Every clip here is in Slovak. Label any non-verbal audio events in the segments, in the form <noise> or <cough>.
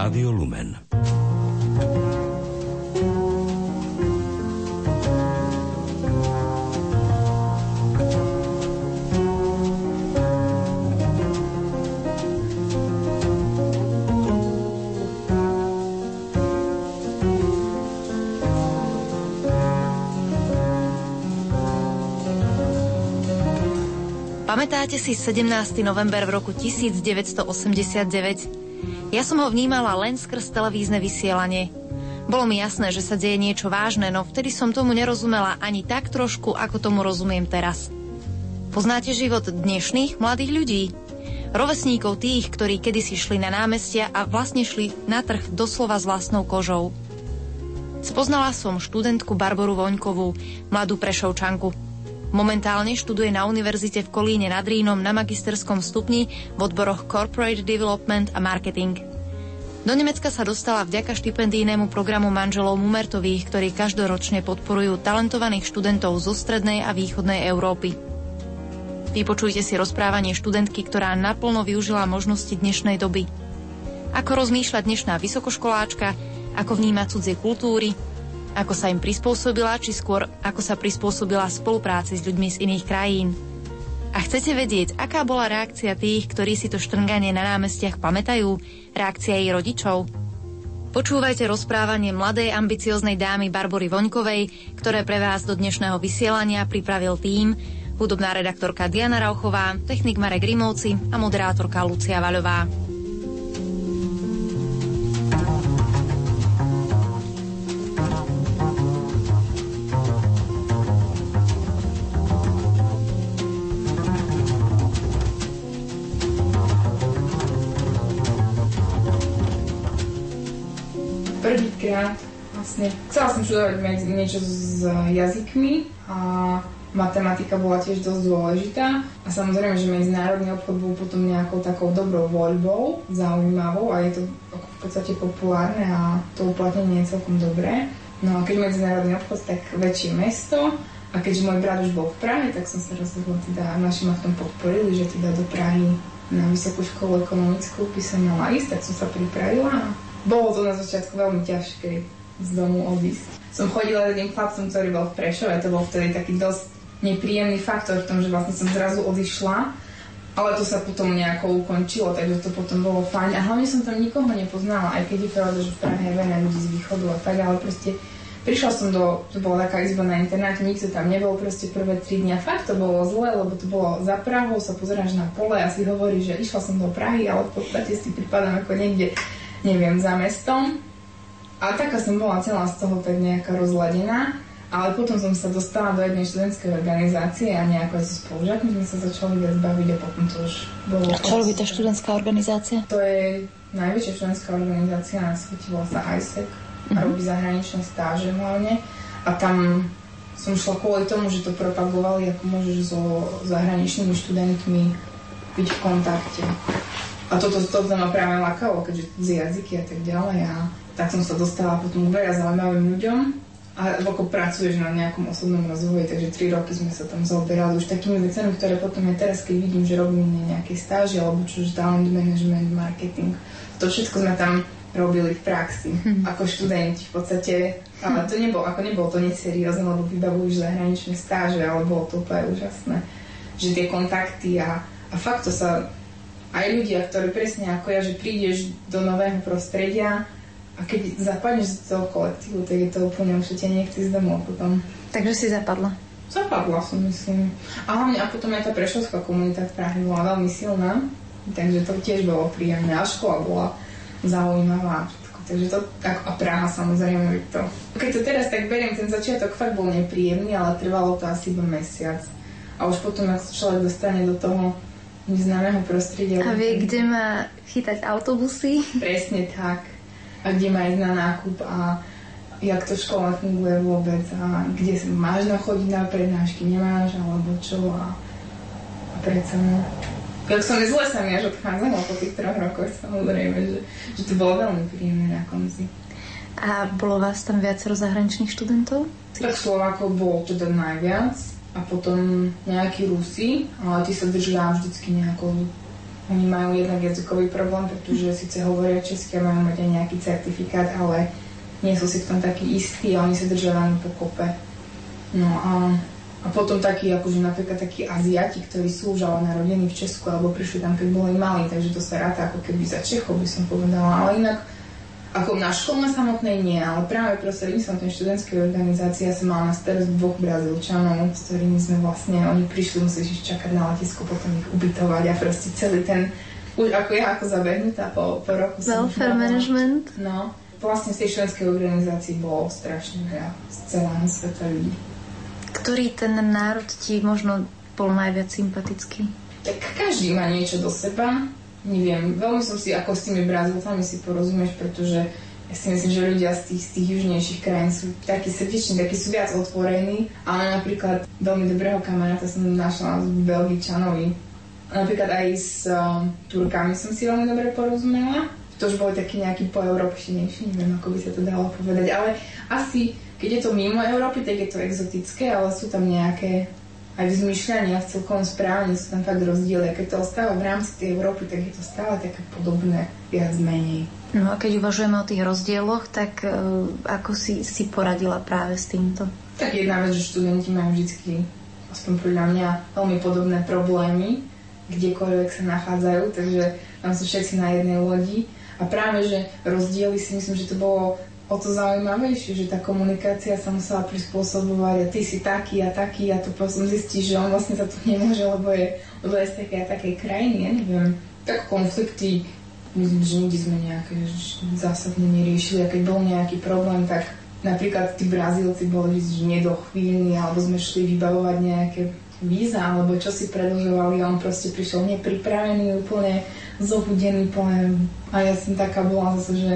Rádio Lumen. Pamätáte si 17. november v roku 1989? Ja som ho vnímala len skrz televízne vysielanie. Bolo mi jasné, že sa deje niečo vážne, no vtedy som tomu nerozumela ani tak trošku, ako tomu rozumiem teraz. Poznáte život dnešných mladých ľudí? Rovesníkov tých, ktorí kedysi šli na námestia a vlastne šli na trh doslova s vlastnou kožou. Spoznala som študentku Barboru Voňkovú, mladú prešovčanku. Momentálne študuje na univerzite v Kolíne nad Rínom na magisterskom stupni v odboroch Corporate Development a Marketing. Do Nemecka sa dostala vďaka štipendijnému programu manželov Mumertových, ktorí každoročne podporujú talentovaných študentov zo strednej a východnej Európy. Vypočujte si rozprávanie študentky, ktorá naplno využila možnosti dnešnej doby. Ako rozmýšľa dnešná vysokoškoláčka, ako vníma cudzie kultúry, ako sa im prispôsobila, či skôr ako sa prispôsobila spolupráci s ľuďmi z iných krajín. A chcete vedieť, aká bola reakcia tých, ktorí si to štrnganie na námestiach pamätajú? Reakcia jej rodičov? Počúvajte rozprávanie mladej ambicioznej dámy Barbory Voňkovej, ktoré pre vás do dnešného vysielania pripravil tým, hudobná redaktorka Diana Rauchová, technik Marek Rimovci a moderátorka Lucia Vaľová. Prvýkrát vlastne chcela som študovať niečo s jazykmi a matematika bola tiež dosť dôležitá a samozrejme, že medzinárodný obchod bol potom nejakou takou dobrou voľbou, zaujímavou a je to v podstate populárne a to uplatnenie je celkom dobré. No a keď medzinárodný obchod, tak väčšie mesto a keďže môj brat už bol v Prahe, tak som sa rozhodla teda, naši ma v tom podporili, že teda do Prahy na vysokú školu ekonomickú by som mala ísť, tak som sa pripravila bolo to na začiatku veľmi ťažké z domu odísť. Som chodila s tým chlapcom, ktorý bol v Prešove, to bol vtedy taký dosť nepríjemný faktor v tom, že vlastne som zrazu odišla, ale to sa potom nejako ukončilo, takže to potom bolo fajn. A hlavne som tam nikoho nepoznala, aj keď je pravda, že v Prahe je veľa ľudí z východu a tak, ale proste prišla som do, to bola taká izba na internáte, nikto tam nebol proste prvé tri dňa. Fakt to bolo zle, lebo to bolo za Prahou, sa pozeráš na pole a si hovorí, že išla som do Prahy, ale v podstate si pripadám ako niekde neviem, za mestom. A taká som bola celá z toho tak nejaká rozladená. Ale potom som sa dostala do jednej študentskej organizácie a nejako aj so spolužiakmi sme sa začali viac baviť a potom to už bolo... A čo robí tá študentská organizácia? To je najväčšia študentská organizácia na svete, volá sa ISEC a mhm. robí zahraničné stáže hlavne. A tam som šla kvôli tomu, že to propagovali, ako môžeš so zahraničnými študentmi byť v kontakte. A toto, toto ma práve lakalo, keďže z jazyky a tak ďalej. A tak som sa dostala potom k veľa zaujímavým ľuďom a ako pracuješ na nejakom osobnom rozvoji, takže 3 roky sme sa tam zaoberali už takými vecami, ktoré potom ja teraz, keď vidím, že robím na nejakej stáži alebo čo už talent management, marketing, to všetko sme tam robili v praxi, hm. ako študenti v podstate. Ale to nebolo, ako nebolo to neseriózne, lebo vybavuješ zahraničné stáže, ale bolo to úplne úžasné. Že tie kontakty a, a fakt to sa aj ľudia, ktorí presne ako ja, že prídeš do nového prostredia a keď zapadneš z toho kolektívu, tak je to úplne už ťa nechci z domov potom. Takže si zapadla? Zapadla som, myslím. A hlavne a potom aj tá prešovská komunita v Prahe bola veľmi silná, takže to tiež bolo príjemné. A škola bola zaujímavá. Takže to, a Praha samozrejme to. Keď to teraz tak beriem, ten začiatok fakt bol nepríjemný, ale trvalo to asi iba mesiac. A už potom, ak sa človek dostane do toho neznámeho prostredia. A vie, kde má chytať autobusy? Presne tak. A kde má ísť na nákup a jak to škola funguje vôbec a kde máš na chodiť na prednášky, nemáš alebo čo a, a predsa no. Jak som zle sa mi až odchádzala po tých troch rokoch, samozrejme, že, že to bolo veľmi príjemné na konci. A bolo vás tam viacero zahraničných študentov? Tak Slovákov bolo teda najviac a potom nejakí Rusi, ale tí sa držia vždycky nejako oni majú jednak jazykový problém, pretože síce hovoria česky a majú mať aj nejaký certifikát, ale nie sú si v tom takí istí a oni sa držia len po kope. No a, a potom takí, akože napríklad takí Aziati, ktorí sú už ale narodení v Česku alebo prišli tam, keď boli malí, takže to sa ráta ako keby za Čechov by som povedala. Ale inak ako na škole samotnej nie, ale práve prostredníctvom tej študentskej organizácie ja som mala na starost dvoch Brazílčanov, s ktorými sme vlastne, oni prišli, museli čakať na letisko, potom ich ubytovať a proste celý ten, už ako ja ako zabehnutá po, po roku Welfare management. No, vlastne z tej študentskej organizácii bolo strašne veľa z celého sveta ľudí. Ktorý ten národ ti možno bol najviac sympatický? Tak každý má niečo do seba neviem, veľmi som si, ako s tými Brazílcami si porozumieš, pretože ja si myslím, že ľudia z tých, z tých južnejších krajín sú takí srdeční, takí sú viac otvorení, ale napríklad veľmi dobrého kamaráta som našla s Belgičanovi. Napríklad aj s um, Turkami som si veľmi dobre porozumela. To už boli takí nejakí poeurópšinejší, neviem, ako by sa to dalo povedať, ale asi keď je to mimo Európy, tak je to exotické, ale sú tam nejaké aj v v celkom správne sú tam fakt rozdiely. Keď to ostáva v rámci tej Európy, tak je to stále také podobné, viac menej. No a keď uvažujeme o tých rozdieloch, tak uh, ako si, si poradila práve s týmto? Tak jedna vec, že študenti majú vždy, aspoň podľa mňa, veľmi podobné problémy, kdekoľvek sa nachádzajú, takže tam sú všetci na jednej lodi. A práve, že rozdiely si myslím, že to bolo o to zaujímavejšie, že tá komunikácia sa musela prispôsobovať a ty si taký a taký a to potom zistíš, že on vlastne sa tu nemôže, lebo je, lebo je z takej a takej krajiny, ja neviem. Tak konflikty, myslím, že nikdy sme nejaké zásadne neriešili a keď bol nejaký problém, tak napríklad tí Brazílci boli že nedochvíľni alebo sme šli vybavovať nejaké víza alebo čo si predlžovali a on proste prišiel nepripravený, úplne zobudený, plne. A ja som taká bola zase, že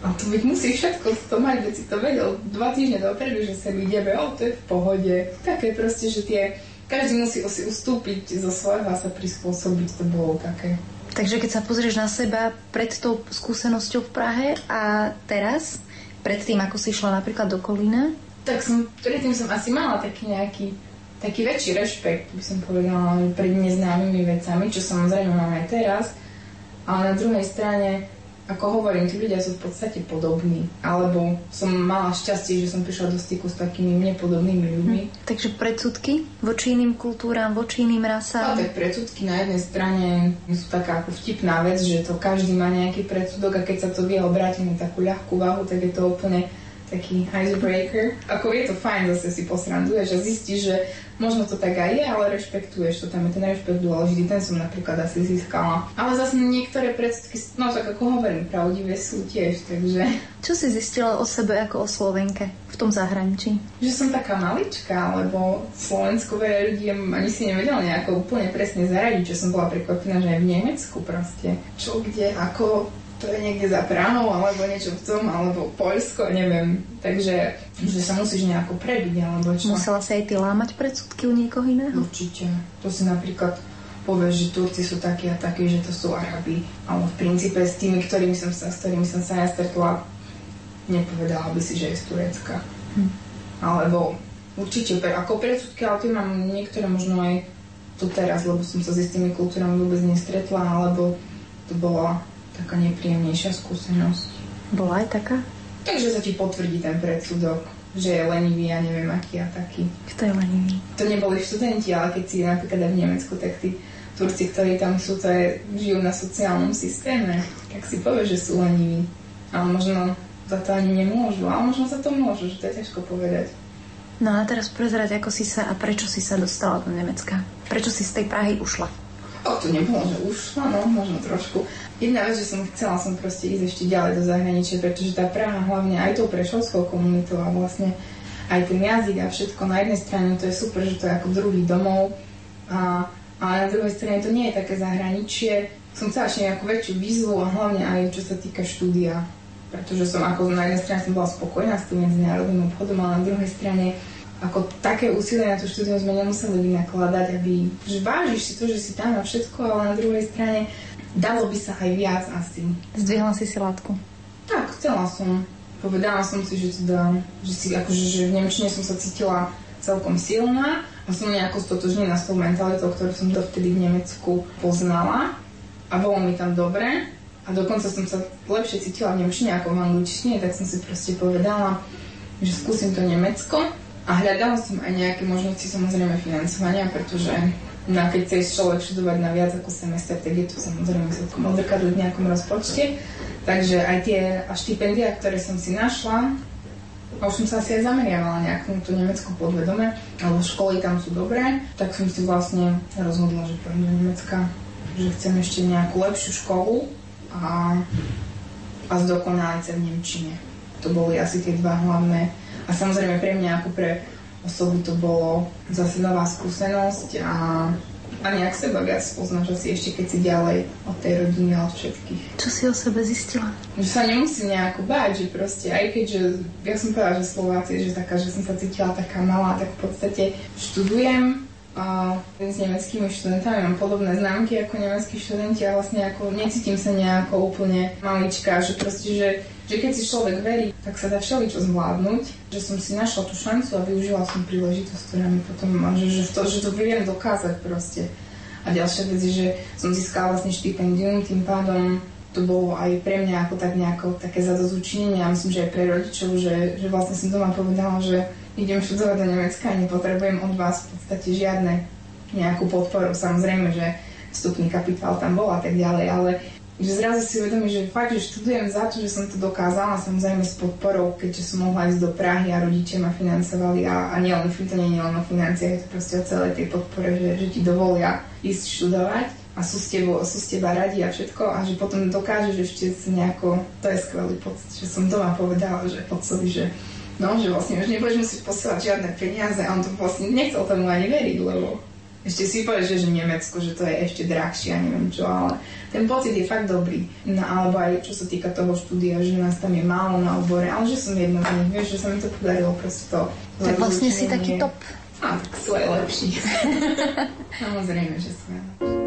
a to byť musí všetko to mať, veď si to vedel dva týždne dopredu, že sa ideme, o, to je v pohode. Také proste, že tie, každý musí si ustúpiť zo svojho a sa prispôsobiť, to bolo také. Takže keď sa pozrieš na seba pred tou skúsenosťou v Prahe a teraz, pred tým, ako si šla napríklad do Kolína? Tak som, predtým som asi mala taký nejaký taký väčší rešpekt, by som povedala, pred neznámymi vecami, čo samozrejme mám aj teraz. Ale na druhej strane ako hovorím, tí ľudia sú v podstate podobní. Alebo som mala šťastie, že som prišla do styku s takými nepodobnými ľuďmi. Hm. Takže predsudky voči iným kultúram, voči iným rasám? No, tak predsudky na jednej strane sú taká ako vtipná vec, že to každý má nejaký predsudok a keď sa to vie obrátiť na takú ľahkú váhu, tak je to úplne taký icebreaker. Ako je to fajn, zase si posranduješ a zistíš, že možno to tak aj je, ale rešpektuješ to, tam je ten rešpekt dôležitý, ten som napríklad asi získala. Ale zase niektoré predsudky, no tak ako hovorím, pravdivé sú tiež, takže... Čo si zistila o sebe ako o Slovenke v tom zahraničí? Že som taká malička, lebo Slovensko veľa ľudí ani si nevedela nejako úplne presne zaradiť, že som bola prekvapená, že aj v Nemecku proste. Čo, kde, ako, to je niekde za Prahou, alebo niečo v tom, alebo Poľsko, neviem. Takže, že sa musíš nejako prebiť, alebo čo. Musela sa aj ty lámať predsudky u niekoho iného? Určite. To si napríklad povieš, že Turci sú takí a takí, že to sú Arabi. Ale v princípe s tými, ktorými som sa, s ktorými som sa ja stretla, nepovedala by si, že je z Turecka. Hm. Alebo určite ako predsudky, ale tie mám niektoré možno aj tu teraz, lebo som sa s istými kultúrami vôbec nestretla, alebo to bola taká nepríjemnejšia skúsenosť. Bola aj taká? Takže sa ti potvrdí ten predsudok, že je lenivý a neviem aký a taký. Kto je lenivý? To neboli študenti, ale keď si napríklad aj v Nemecku, tak tí Turci, ktorí tam sú, to je, žijú na sociálnom systéme, tak si povie, že sú leniví. Ale možno za to ani nemôžu, ale možno za to môžu, že to je ťažko povedať. No a teraz prezrať, ako si sa a prečo si sa dostala do Nemecka? Prečo si z tej Prahy ušla? O, to nebolo, že ušla, no, možno trošku. Jedna vec, že som chcela som proste ísť ešte ďalej do zahraničia, pretože tá Praha hlavne aj tou prešovskou komunitou a vlastne aj ten jazyk a všetko na jednej strane to je super, že to je ako druhý domov a, a na druhej strane to nie je také zahraničie. Som chcela ešte nejakú väčšiu výzvu a hlavne aj čo sa týka štúdia, pretože som ako na jednej strane som bola spokojná s tým medzinárodným obchodom, ale na druhej strane ako také úsilie na to štúdium sme nemuseli vynakladať, aby že vážiš si to, že si tam a všetko, ale na druhej strane Dalo by sa aj viac asi. Zdvihla si si látku? Tak, chcela som. Povedala som si, že teda, že si akože, že v Nemčine som sa cítila celkom silná a som nejako stotožnená s tou mentalitou, ktorú som dovtedy v Nemecku poznala. a bolo mi tam dobre a dokonca som sa lepšie cítila v Nemčine ako v angličtine, tak som si proste povedala, že skúsim to Nemecko a hľadala som aj nejaké možnosti samozrejme financovania, pretože no, keď chce človek študovať na viac ako semester, tak je to samozrejme celkom odrkadliť v nejakom rozpočte. Takže aj tie štipendia, ktoré som si našla, a už som sa asi aj zameriavala nejak na to Nemecko podvedome, alebo školy tam sú dobré, tak som si vlastne rozhodla, že pôjdem do Nemecka, že chcem ešte nejakú lepšiu školu a, a zdokonaliť sa v Nemčine. To boli asi tie dva hlavné. A samozrejme pre mňa ako pre osobu to bolo zase nová skúsenosť a a nejak seba viac poznáš asi ešte keď si ďalej od tej rodiny a od všetkých. Čo si o sebe zistila? Že sa nemusím nejako báť, že proste aj keď, že ja som povedala, že Slováci, že taká, že som sa cítila taká malá, tak v podstate študujem, a s nemeckými študentami mám podobné známky ako nemeckí študenti a vlastne ako necítim sa nejako úplne malička, že proste, že, že keď si človek verí, tak sa dá všeličo zvládnuť, že som si našla tú šancu a využila som príležitosť, ktorá mi potom, že, že, to, že to viem dokázať proste. A ďalšia vec je, že som získala vlastne štipendium, tým pádom to bolo aj pre mňa ako tak nejako také zadozučinenie a myslím, že aj pre rodičov, že, že vlastne som doma povedala, že idem študovať do Nemecka a nepotrebujem od vás v podstate žiadne nejakú podporu. Samozrejme, že vstupný kapitál tam bol a tak ďalej, ale že zrazu si uvedomím, že fakt, že študujem za to, že som to dokázala, samozrejme s podporou, keďže som mohla ísť do Prahy a rodičia ma financovali a, a nielen, to nie je len o financiách, je to proste o celej tej podpore, že, že ti dovolia ísť študovať a sú s, tebou, sú s teba radi a všetko a že potom dokážeš ešte nejako, to je skvelý pocit, že som doma povedala, že otcovi, že No, že vlastne už nebudeš musieť posielať žiadne peniaze a on to vlastne nechcel tomu ani veriť, lebo ešte si povieš, že, že Nemecko, že to je ešte drahšie a neviem čo, ale ten pocit je fakt dobrý. No alebo aj čo sa týka toho štúdia, že nás tam je málo na obore, ale že som jedna z nich, vieš, že sa mi to podarilo proste to. Tak vlastne si taký top. A tak aj lepší. <laughs> Samozrejme, že aj lepší.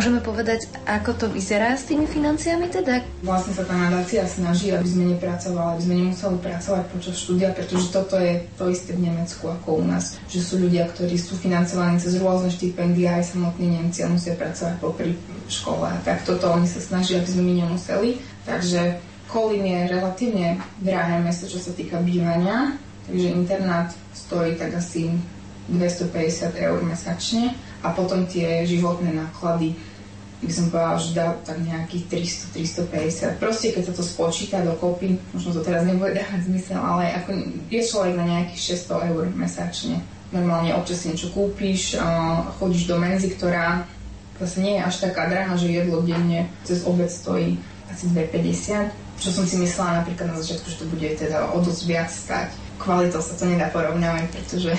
Môžeme povedať, ako to vyzerá s tými financiami teda? Vlastne sa tá nadácia snaží, aby sme nepracovali, aby sme nemuseli pracovať počas štúdia, pretože toto je to isté v Nemecku ako u nás, že sú ľudia, ktorí sú financovaní cez rôzne štipendia, aj samotní Nemci a musia pracovať popri škole. Tak toto oni sa snažia, aby sme my nemuseli. Takže Kolín je relatívne drahé mesto, čo sa týka bývania, takže internát stojí tak asi 250 eur mesačne a potom tie životné náklady by som povedala, že dá tak nejakých 300-350. Proste keď sa to spočíta dokopy, možno to teraz nebude <laughs> dávať zmysel, ale ako je človek na nejakých 600 eur mesačne. Normálne občas si niečo kúpiš, chodíš do menzy, ktorá zase nie je až taká drahá, že jedlo denne cez obed stojí asi 2,50. Čo som si myslela napríklad na začiatku, že to bude teda o dosť viac stať. Kvalitou sa to nedá porovnávať, pretože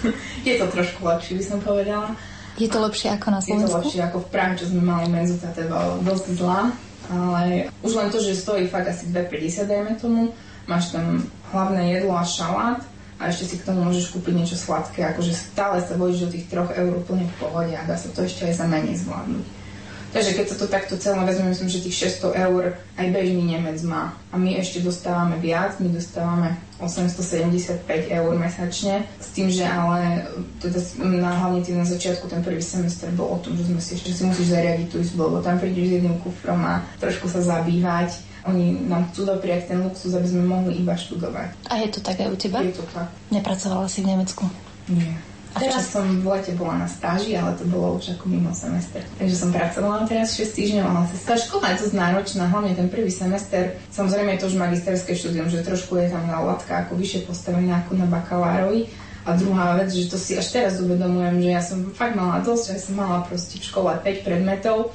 <laughs> je to trošku lepšie, by som povedala. Je to lepšie ako na Slovensku? Je to lepšie ako v Prahe, čo sme mali menzu, tá teda dosť zlá. Ale už len to, že stojí fakt asi 2,50 dajme tomu, máš tam hlavné jedlo a šalát a ešte si k tomu môžeš kúpiť niečo sladké, akože stále sa bojíš do tých 3 eur úplne v pohode a dá sa to ešte aj za menej zvládnuť. Takže keď sa to takto celé vezme, myslím, že tých 600 eur aj bežný Nemec má. A my ešte dostávame viac, my dostávame 875 eur mesačne, s tým, že ale teda na, hlavne tým na začiatku ten prvý semestr bol o tom, že sme si ešte si musíš zariadiť tú izbu, lebo tam prídeš s jedným kufrom a trošku sa zabývať. Oni nám chcú dopriať ten luxus, aby sme mohli iba študovať. A je to tak aj u teba? Je to tak. Nepracovala si v Nemecku? Nie. A teraz som v lete bola na stáži, ale to bolo už ako mimo semester. Takže som pracovala teraz 6 týždňov, ale tá škola je dosť náročná, hlavne ten prvý semester. Samozrejme je to už magisterské štúdium, že trošku je tam na latka ako vyššie postavená ako na bakalárovi. A druhá vec, že to si až teraz uvedomujem, že ja som fakt mala dosť, že som mala proste v škole 5 predmetov.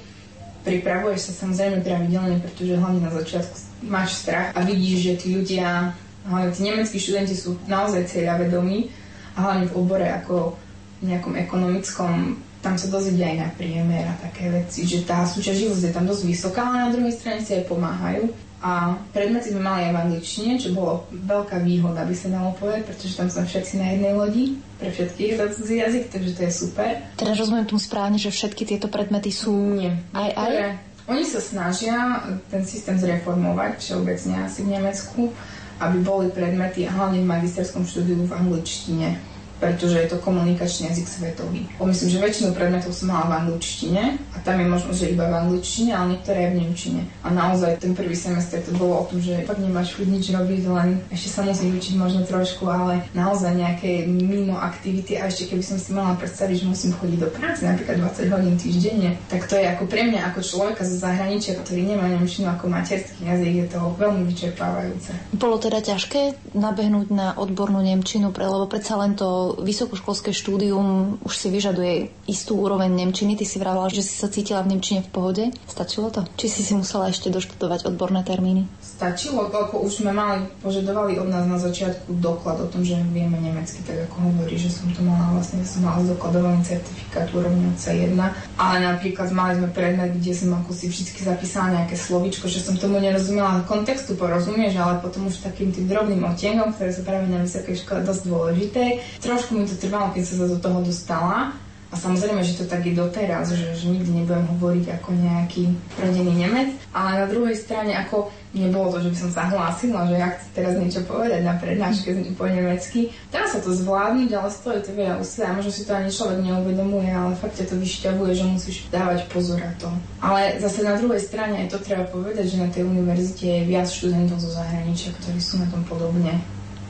Pripravuješ sa samozrejme pravidelne, pretože hlavne na začiatku máš strach a vidíš, že tí ľudia, hlavne tí nemeckí študenti sú naozaj cieľavedomí a hlavne v obore ako nejakom ekonomickom tam sa dozvedia aj na priemer a také veci, že tá súťaživosť je tam dosť vysoká, ale na druhej strane si aj pomáhajú. A A predmety sme mali aj v angličtine, čo bolo veľká výhoda, by sa dalo povedať, pretože tam sme všetci na jednej lodi, pre všetkých za cudzí jazyk, takže to je super. Teda rozumiem tomu správne, že všetky tieto predmety sú Nie. aj aj? Oni sa snažia ten systém zreformovať všeobecne asi v Nemecku, aby boli predmety hlavne v magisterskom štúdiu v angličtine pretože je to komunikačný jazyk svetový. Myslím, že väčšinu predmetov som mala v angličtine a tam je možno, že iba v angličtine, ale niektoré aj v nemčine. A naozaj ten prvý semestr to bolo o tom, že fakt nemáš chuť nič robiť, len ešte sa musím učiť možno trošku, ale naozaj nejaké mimo aktivity a ešte keby som si mala predstaviť, že musím chodiť do práce napríklad 20 hodín týždenne, tak to je ako pre mňa ako človeka zo zahraničia, ktorý nemá nemčinu ako materský jazyk, je to veľmi vyčerpávajúce. Bolo teda ťažké nabehnúť na odbornú nemčinu, lebo predsa len to vysokoškolské štúdium už si vyžaduje istú úroveň nemčiny. Ty si vravila, že si sa cítila v nemčine v pohode. Stačilo to? Či si si musela ešte doštudovať odborné termíny? Stačilo, ako už sme mali, požadovali od nás na začiatku doklad o tom, že vieme nemecky, tak ako hovorí, že som to mala vlastne, som mala zdokladovaný certifikát úrovne C1, ale napríklad mali sme predmet, kde som ako si vždy zapísala nejaké slovičko, že som tomu nerozumela, kontextu porozumieš, ale potom už takým tým drobným otienkom, ktoré sú práve na vysokej škole dosť dôležité. Trošku mi to trvalo, keď sa do toho dostala. A samozrejme, že to tak je doteraz, že, že nikdy nebudem hovoriť ako nejaký rodený Nemec. Ale na druhej strane, ako nebolo to, že by som sa hlásila, že ja chcem teraz niečo povedať na prednáške po nemecky. Teraz sa to zvládnuť, ale stojí to veľa úsilia. Možno si to ani človek neuvedomuje, ale fakt ťa to vyšťavuje, že musíš dávať pozor na to. Ale zase na druhej strane aj to treba povedať, že na tej univerzite je viac študentov zo zahraničia, ktorí sú na tom podobne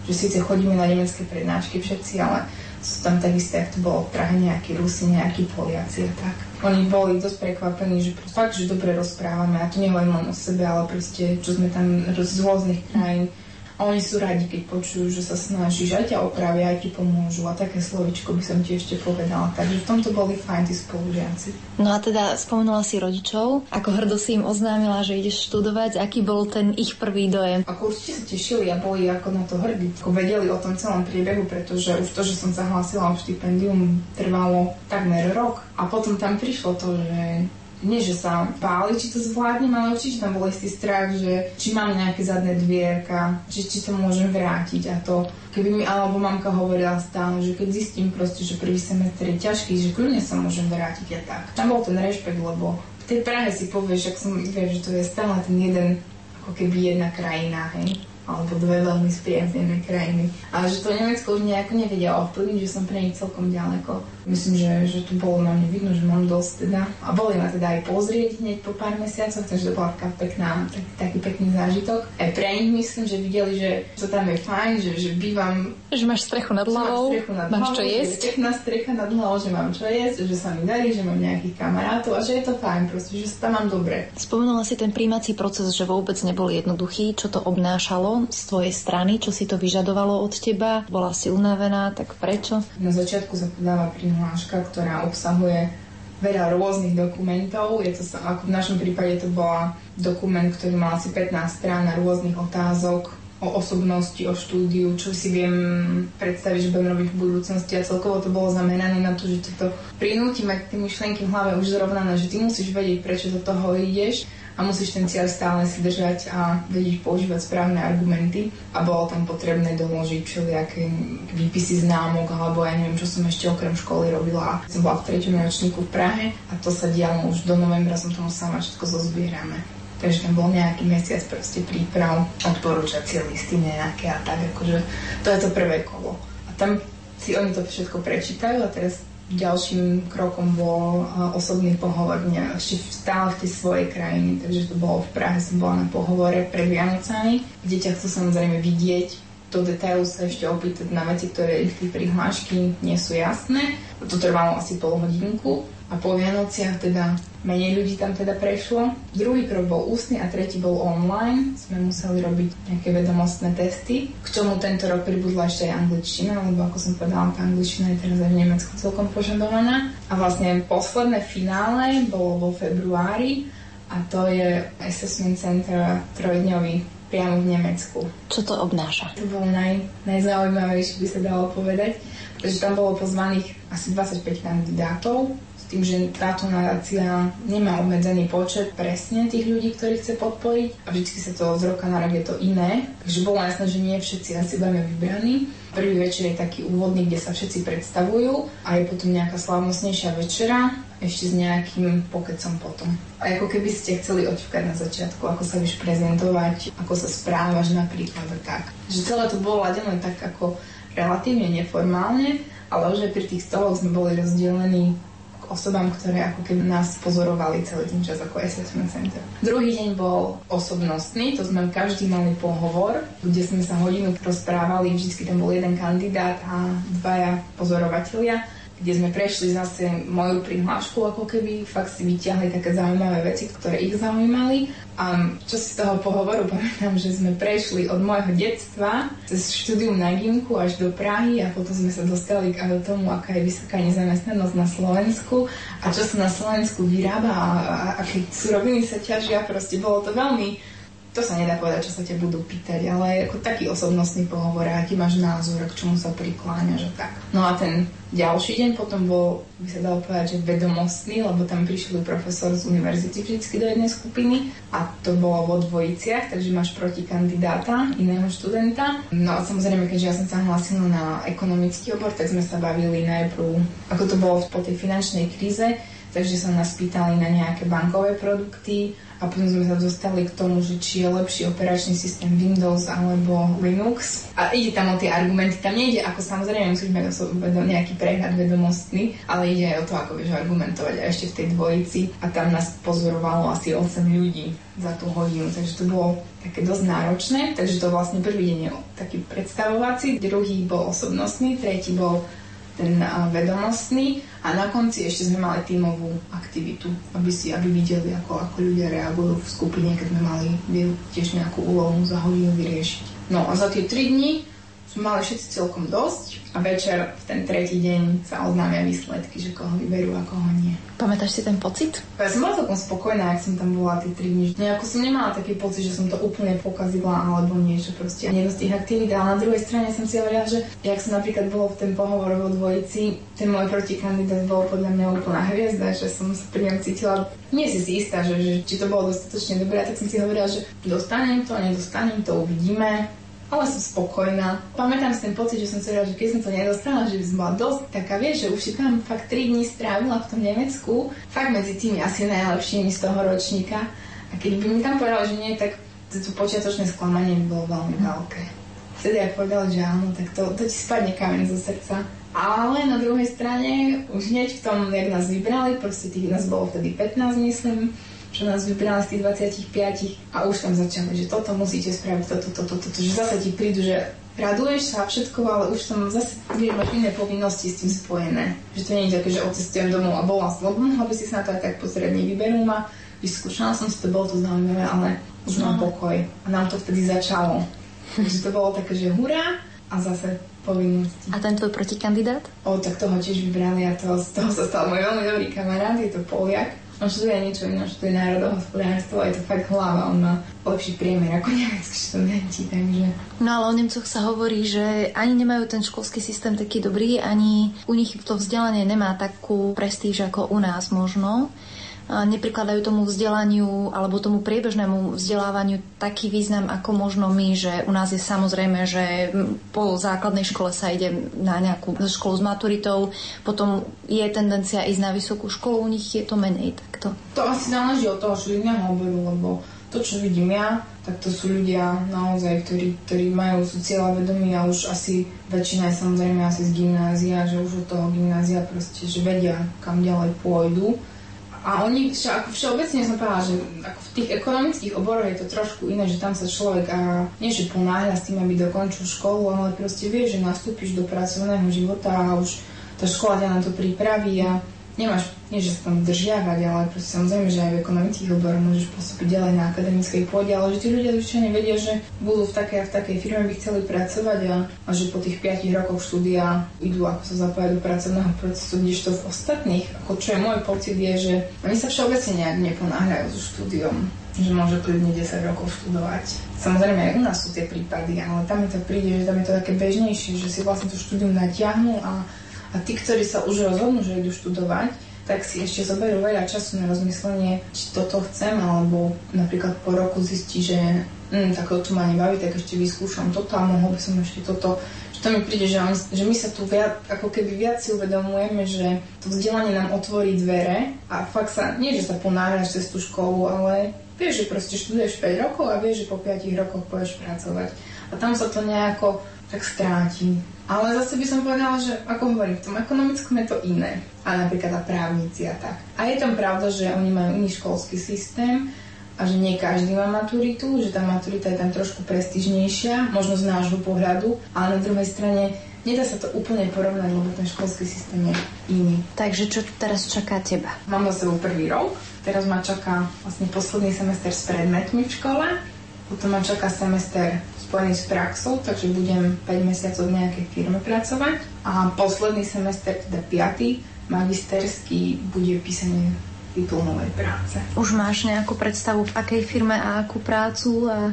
že síce chodíme na nemecké prednášky všetci, ale sú tam takisto, ak to bolo v Prahe, nejakí Rusi, nejakí Poliaci a tak. Oni boli dosť prekvapení, že fakt, že dobre rozprávame a to nehovorím len o sebe, ale proste, čo sme tam z rôznych krajín, a oni sú radi, keď počujú, že sa snažíš, aj ťa opravia, aj ti pomôžu. A také slovičko by som ti ešte povedala. Takže v tomto boli fajn tí spolužiaci. No a teda spomenula si rodičov. Ako hrdo si im oznámila, že ideš študovať. Aký bol ten ich prvý dojem? Ako určite sa tešili a boli ako na to hrdí. Ako vedeli o tom celom priebehu, pretože už to, že som sa hlásila o štipendium, trvalo takmer rok. A potom tam prišlo to, že nie, že sa báli, či to zvládnem, ale určite tam bol istý strach, že či mám nejaké zadné dvierka, že či to môžem vrátiť a to. Keby mi, alebo mamka hovorila stále, že keď zistím proste, že prvý semestr je ťažký, že kľudne sa môžem vrátiť a tak. Tam bol ten rešpekt, lebo v tej Prahe si povieš, ak som, vieš, že to je stále ten jeden, ako keby jedna krajina, hej alebo dve veľmi spriaznené krajiny. Ale že to Nemecko už nejako nevedia ovplyvniť, že som pre nich celkom ďaleko. Myslím, že, že tu bolo na mne vidno, že mám dosť teda. A boli ma teda aj pozrieť hneď po pár mesiacoch, takže to bola taká pekná, taký, taký pekný zážitok. Aj pre nich myslím, že videli, že to tam je fajn, že, že bývam... Že máš strechu nad hlavou, máš čo jesť. Že pekná strecha nad hlavou, že mám čo jesť, že sa mi darí, že mám nejakých kamarátov a že je to fajn, proste, že sa tam mám dobre. Spomenula si ten príjmací proces, že vôbec nebol jednoduchý. Čo to obnášalo z tvojej strany? Čo si to vyžadovalo od teba? Bola si unavená, tak prečo? Na začiatku sa podáva pri prihláška, ktorá obsahuje veľa rôznych dokumentov. Je to, ako v našom prípade to bola dokument, ktorý mal asi 15 strán rôznych otázok o osobnosti, o štúdiu, čo si viem predstaviť, že budem robiť v budúcnosti a celkovo to bolo zamerané na to, že to prinúti mať tie myšlienky v hlave už zrovnané, že ty musíš vedieť, prečo do toho ideš a musíš ten cieľ stále si držať a vedieť používať správne argumenty a bolo tam potrebné doložiť všelijaké výpisy známok alebo ja neviem, čo som ešte okrem školy robila. Som bola v treťom ročníku v Prahe a to sa dialo už do novembra, som to musela mať všetko zozbierame. Takže tam bol nejaký mesiac proste príprav, odporúčacie listy nejaké a tak, akože to je to prvé kolo. A tam si oni to všetko prečítajú a teraz ďalším krokom bol osobný pohovor mňa ešte stále v tej svojej krajine, takže to bolo v Prahe, som bola na pohovore pred Vianocami, kde ťa chcú samozrejme vidieť, do detailu sa ešte opýtať na veci, ktoré v tej prihlášky nie sú jasné. To trvalo asi pol hodinku a po Vianociach teda menej ľudí tam teda prešlo. Druhý krok bol ústny a tretí bol online. Sme museli robiť nejaké vedomostné testy. K čomu tento rok pribudla ešte aj angličtina, lebo ako som povedala, tá angličtina je teraz aj v Nemecku celkom požadovaná. A vlastne posledné finále bolo vo februári a to je Assessment Center trojdňový priamo v Nemecku. Čo to obnáša? To bolo naj, najzaujímavejšie, by sa dalo povedať, pretože tam bolo pozvaných asi 25 kandidátov tým, že táto nadácia nemá obmedzený počet presne tých ľudí, ktorí chce podporiť a vždy sa to z roka na rok je to iné, takže bolo jasné, že nie všetci asi budeme vybraní. Prvý večer je taký úvodný, kde sa všetci predstavujú a je potom nejaká slavnostnejšia večera ešte s nejakým pokecom potom. A ako keby ste chceli oťukať na začiatku, ako sa vieš prezentovať, ako sa správaš napríklad a tak. Že celé to bolo ladené tak ako relatívne neformálne, ale už aj pri tých stoloch sme boli rozdelení osobám, ktoré ako keby nás pozorovali celý ten čas ako assessment center. Druhý deň bol osobnostný, to sme každý mali pohovor, kde sme sa hodinu rozprávali, vždy tam bol jeden kandidát a dvaja pozorovatelia kde sme prešli zase moju prihlášku, ako keby fakt si vyťahli také zaujímavé veci, ktoré ich zaujímali. A čo si z toho pohovoru <laughs> pamätám, že sme prešli od môjho detstva cez štúdium na Gimku až do Prahy a potom sme sa dostali k tomu, aká je vysoká nezamestnanosť na Slovensku a čo sa na Slovensku vyrába a, a aké suroviny sa ťažia. Proste bolo to veľmi to sa nedá povedať, čo sa ťa budú pýtať, ale ako taký osobnostný pohovor, aký máš názor, k čomu sa prikláňaš a tak. No a ten ďalší deň potom bol, by sa dalo povedať, že vedomostný, lebo tam prišiel profesor z univerzity vždy do jednej skupiny a to bolo vo dvojiciach, takže máš proti kandidáta, iného študenta. No a samozrejme, keďže ja som sa hlásila na ekonomický obor, tak sme sa bavili najprv, ako to bolo po tej finančnej kríze, takže sa nás pýtali na nejaké bankové produkty, a potom sme sa dostali k tomu, že či je lepší operačný systém Windows alebo Linux. A ide tam o tie argumenty. Tam nejde, ako samozrejme musíš mať nejaký prehľad vedomostný, ale ide aj o to, ako vieš argumentovať a ešte v tej dvojici. A tam nás pozorovalo asi 8 ľudí za tú hodinu, takže to bolo také dosť náročné. Takže to vlastne prvý deň je taký predstavovací, druhý bol osobnostný, tretí bol ten vedomostný a na konci ešte sme mali tímovú aktivitu, aby si aby videli, ako, ako ľudia reagujú v skupine, keď sme mali tiež nejakú úlohu za hodinu vyriešiť. No a za tie tri dni sme mali všetci celkom dosť a večer v ten tretí deň sa oznámia výsledky, že koho vyberú a koho nie. Pamätáš si ten pocit? Ja som bola celkom spokojná, ak som tam bola tie 3 dní. Nejako som nemala taký pocit, že som to úplne pokazila alebo niečo proste. Jedno z tých aktivít, ale na druhej strane som si hovorila, že jak som napríklad bolo v ten pohovor vo dvojici, ten môj protikandidát bol podľa mňa úplná hviezda, že som sa pri ňom cítila nie si si istá, že, že či to bolo dostatočne dobré, tak som si hovorila, že dostanem to, nedostanem to, uvidíme ale som spokojná. Pamätám si ten pocit, že som si že keď som to nedostala, že by som bola dosť taká, vieš, že už si tam fakt 3 dní strávila v tom Nemecku, fakt medzi tými asi najlepšími z toho ročníka. A keď by mi tam povedal, že nie, tak to počiatočné sklamanie by bolo veľmi veľké. Vtedy, ak povedal, že áno, tak to, to ti spadne kameň zo srdca. Ale na druhej strane, už hneď v tom, jak nás vybrali, proste tých nás bolo vtedy 15, myslím, čo nás vybrala z tých 25 a už tam začali, že toto musíte spraviť, toto, toto, toto, že zase ti prídu, že raduješ sa a všetko, ale už tam zase vieš mať iné povinnosti s tým spojené. Že to nie je také, že odcestujem domov a bola som, mohla by si sa na to aj tak pozrieť, nevyberú ma, vyskúšala som si to, bolo to zaujímavé, ale už mám no. pokoj. A nám to vtedy začalo. Takže to bolo také, že hurá a zase povinnosti. A ten tvoj protikandidát? O, tak toho tiež vybrali a to, z toho sa stal môj veľmi dobrý kamarát, je to Poliak on študuje niečo iné, študuje národohospodárstvo a je to fakt hlava, on má lepší priemer ako nemeckí <laughs> študenti, takže... No ale o Nemcoch sa hovorí, že ani nemajú ten školský systém taký dobrý, ani u nich to vzdelanie nemá takú prestíž ako u nás možno neprikladajú tomu vzdelaniu alebo tomu priebežnému vzdelávaniu taký význam ako možno my, že u nás je samozrejme, že po základnej škole sa ide na nejakú školu s maturitou, potom je tendencia ísť na vysokú školu, u nich je to menej takto. To asi záleží od toho študijného oboru, lebo to, čo vidím ja, tak to sú ľudia naozaj, ktorí, ktorí majú sú vedomí a už asi väčšina je samozrejme asi z gymnázia, že už od toho gymnázia proste, že vedia, kam ďalej pôjdu a oni, ako všeobecne som povedala, že ako v tých ekonomických oboroch je to trošku iné, že tam sa človek a nie že ponáhľa s tým, aby dokončil školu, ale proste vie, že nastúpiš do pracovného života a už tá škola ťa na to pripraví a nemáš, nie že sa tam držiavať, ale proste samozrejme, že aj v ekonomických odboroch môžeš pôsobiť ďalej na akademickej pôde, ale že tí ľudia zvyčajne vedia, že budú v takej a v takej firme by chceli pracovať a, a že po tých 5 rokoch štúdia idú ako sa zapájať do pracovného procesu, kdežto v ostatných, ako čo je môj pocit, je, že oni sa všeobecne nejak neponáhľajú so štúdiom že môže kľudne 10 rokov študovať. Samozrejme aj u nás sú tie prípady, ale tam mi to príde, že tam je to také bežnejšie, že si vlastne to štúdium natiahnu a a tí, ktorí sa už rozhodnú, že idú študovať, tak si ešte zoberú veľa času na rozmyslenie, či toto chcem, alebo napríklad po roku zistí, že mm, tak to ma nebaví, tak ešte vyskúšam toto a mohol by som ešte toto to mi príde, že, on, že my sa tu viac, ako keby viac si uvedomujeme, že to vzdelanie nám otvorí dvere a fakt sa, nie že sa ponáhľaš cez tú školu, ale vieš, že proste študuješ 5 rokov a vieš, že po 5 rokoch pôjdeš pracovať. A tam sa to nejako tak stráti. Ale zase by som povedala, že ako hovorím, v tom ekonomickom je to iné. A napríklad tá právnici a tak. A je tam pravda, že oni majú iný školský systém, a že nie každý má maturitu, že tá maturita je tam trošku prestižnejšia, možno z nášho pohľadu, ale na druhej strane nedá sa to úplne porovnať, lebo ten školský systém je iný. Takže čo teraz čaká teba? Mám za sebou prvý rok, teraz ma čaká vlastne posledný semester s predmetmi v škole, potom ma čaká semester spojený s praxou, takže budem 5 mesiacov v nejakej firme pracovať a posledný semester, teda 5. magisterský, bude písanie diplomovej práce. Už máš nejakú predstavu, v akej firme a akú prácu a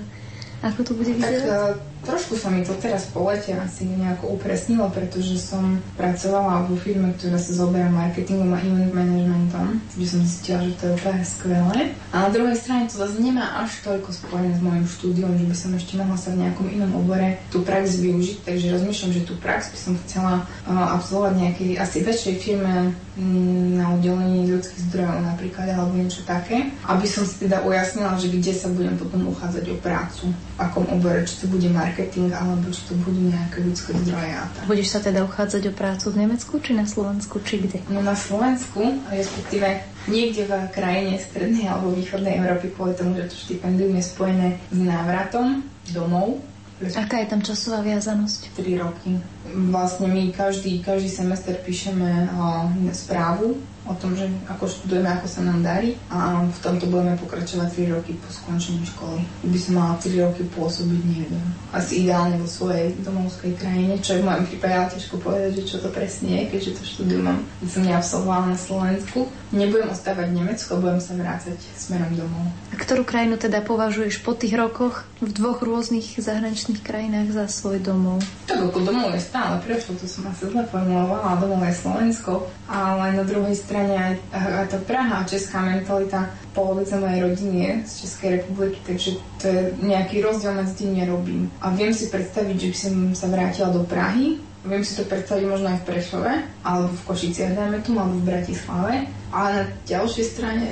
ako to bude vyzerať? Tak, Trošku sa mi to teraz po lete asi nejako upresnilo, pretože som pracovala vo firme, ktorá sa zoberá marketingom a event managementom, kde som zistila, že to je úplne skvelé. A na druhej strane to zase nemá až toľko spojené s mojim štúdiom, že by som ešte mohla sa v nejakom inom obore tú prax využiť, takže rozmýšľam, že tú prax by som chcela absolvovať nejakej asi väčšej firme mm, na oddelení ľudských zdrojov napríklad, alebo niečo také, aby som si teda ujasnila, že kde sa budem potom uchádzať o prácu, v akom obore, či to bude marketing marketing, alebo či to budú nejaké ľudské zdroje tak. Budeš sa teda uchádzať o prácu v Nemecku, či na Slovensku, či kde? No na Slovensku, respektíve niekde v krajine strednej alebo východnej Európy kvôli tomu, že to štipendium je spojené s návratom domov. Aká je tam časová viazanosť? 3 roky. Vlastne my každý, každý semester píšeme uh, správu o tom, že ako študujeme, ako sa nám darí a v tomto budeme pokračovať 3 roky po skončení školy. By som mala 3 roky pôsobiť niekde. Asi ideálne vo svojej domovskej krajine, čo je v mojom prípade ťažko povedať, že čo to presne je, keďže to štúdium mám, som neabsolvovala na Slovensku. Nebudem ostávať v Nemecku, budem sa vrácať smerom domov. A ktorú krajinu teda považuješ po tých rokoch v dvoch rôznych zahraničných krajinách za svoj domov? Tak ako domov je stále, prečo to som asi zle formulovala, domov je Slovensko, ale na druhej strane aj, aj tá Praha, česká mentalita, polovica mojej rodiny je z Českej republiky, takže to je nejaký rozdiel medzi tým nerobím. A viem si predstaviť, že by som sa vrátila do Prahy, Viem si to predstaviť možno aj v Prešove, alebo v Košiciach, dajme tu, alebo v Bratislave. Ale na ďalšej strane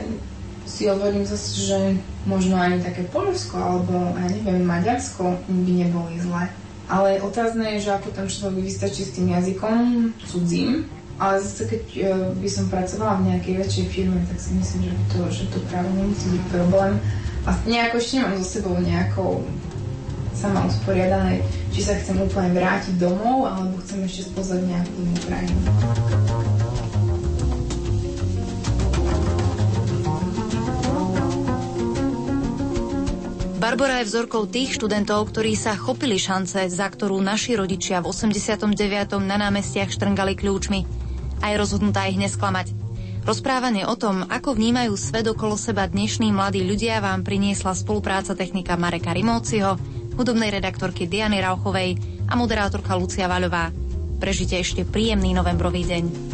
si hovorím zase, že možno aj také Polsko alebo, ja neviem, Maďarsko by neboli zle. Ale otázne je, že ako tam človek vystačí s tým jazykom cudzím, ale zase keď uh, by som pracovala v nejakej väčšej firme, tak si myslím, že to, že to práve nemusí byť problém. A nejako ešte nemám so sebou nejakou sama usporiadané, či sa chcem úplne vrátiť domov, alebo chcem ešte spoznať nejakú inú krajinu. Barbara je vzorkou tých študentov, ktorí sa chopili šance, za ktorú naši rodičia v 89. na námestiach štrngali kľúčmi. A je rozhodnutá ich nesklamať. Rozprávanie o tom, ako vnímajú svet okolo seba dnešní mladí ľudia, vám priniesla spolupráca technika Mareka Rimóciho, hudobnej redaktorky Diany Rauchovej a moderátorka Lucia Vaľová. Prežite ešte príjemný novembrový deň.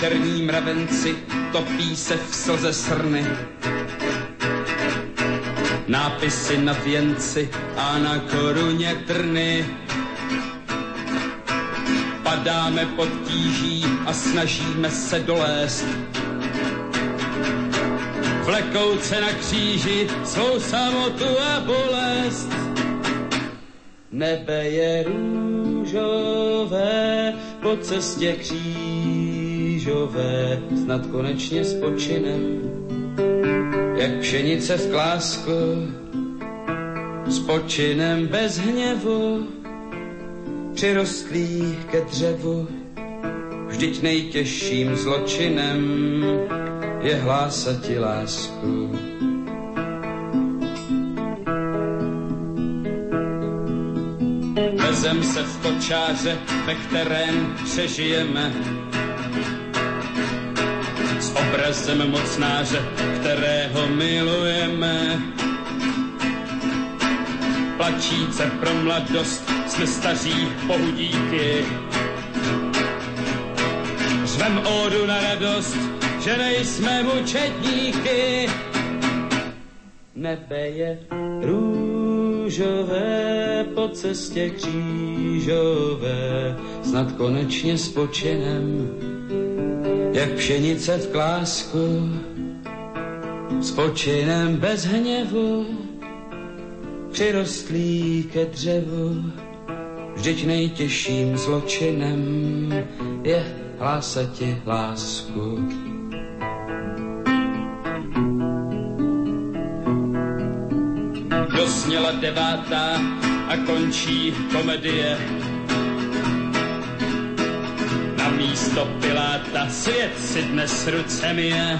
Černí mravenci topí se v slze srny. Nápisy na věnci a na koruně trny. Padáme pod tíží a snažíme se dolézt. Vlekouce na kříži svou samotu a bolest. Nebe je růžové po cestě křížové, snad konečně spočinem, jak pšenice v klásku, spočinem bez hněvu, přirostlý ke dřevu, vždyť nejtěžším zločinem je hlásati lásku. Vezem se v kočáře, ve kterém přežijeme. S obrazem mocnáře, kterého milujeme. Plačíce pro mladost, jsme staří pohudíky. Řvem ódu na radost, že nejsme mučetníky. Nebe je růžové po cestě křížové, snad konečně spočinem, jak pšenice v klásku, spočinem bez hněvu, přirostlý ke dřevu, vždyť nejtěžším zločinem je hlásati lásku. Dosněla devátá a končí komedie. Místo Piláta svět si dnes ruce je.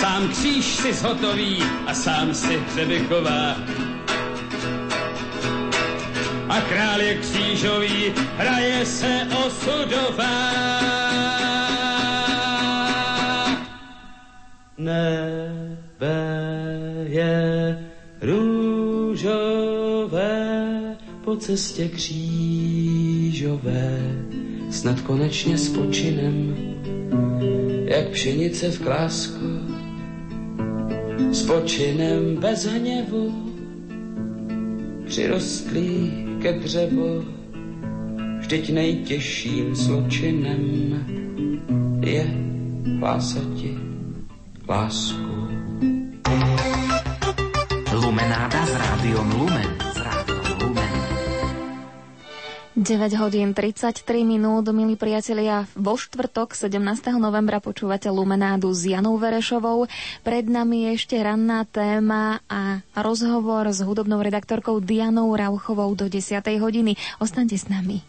Sám kříž si zhotový a sám si hřebichová. A král je křížový, hraje se osudová. Nebe je růžové po cestě křížové, snad konečně spočinem, jak pšenice v klásku, spočinem bez hněvu, přirostlý ke dřevu, vždyť nejtěžším zločinem je hlásati lásku. Lumenáda s rádiom Lumen. 9 hodín 33 minút, milí priatelia. Vo štvrtok 17. novembra počúvate Lumenádu s Janou Verešovou. Pred nami je ešte ranná téma a rozhovor s hudobnou redaktorkou Dianou Rauchovou do 10. hodiny. Ostaňte s nami.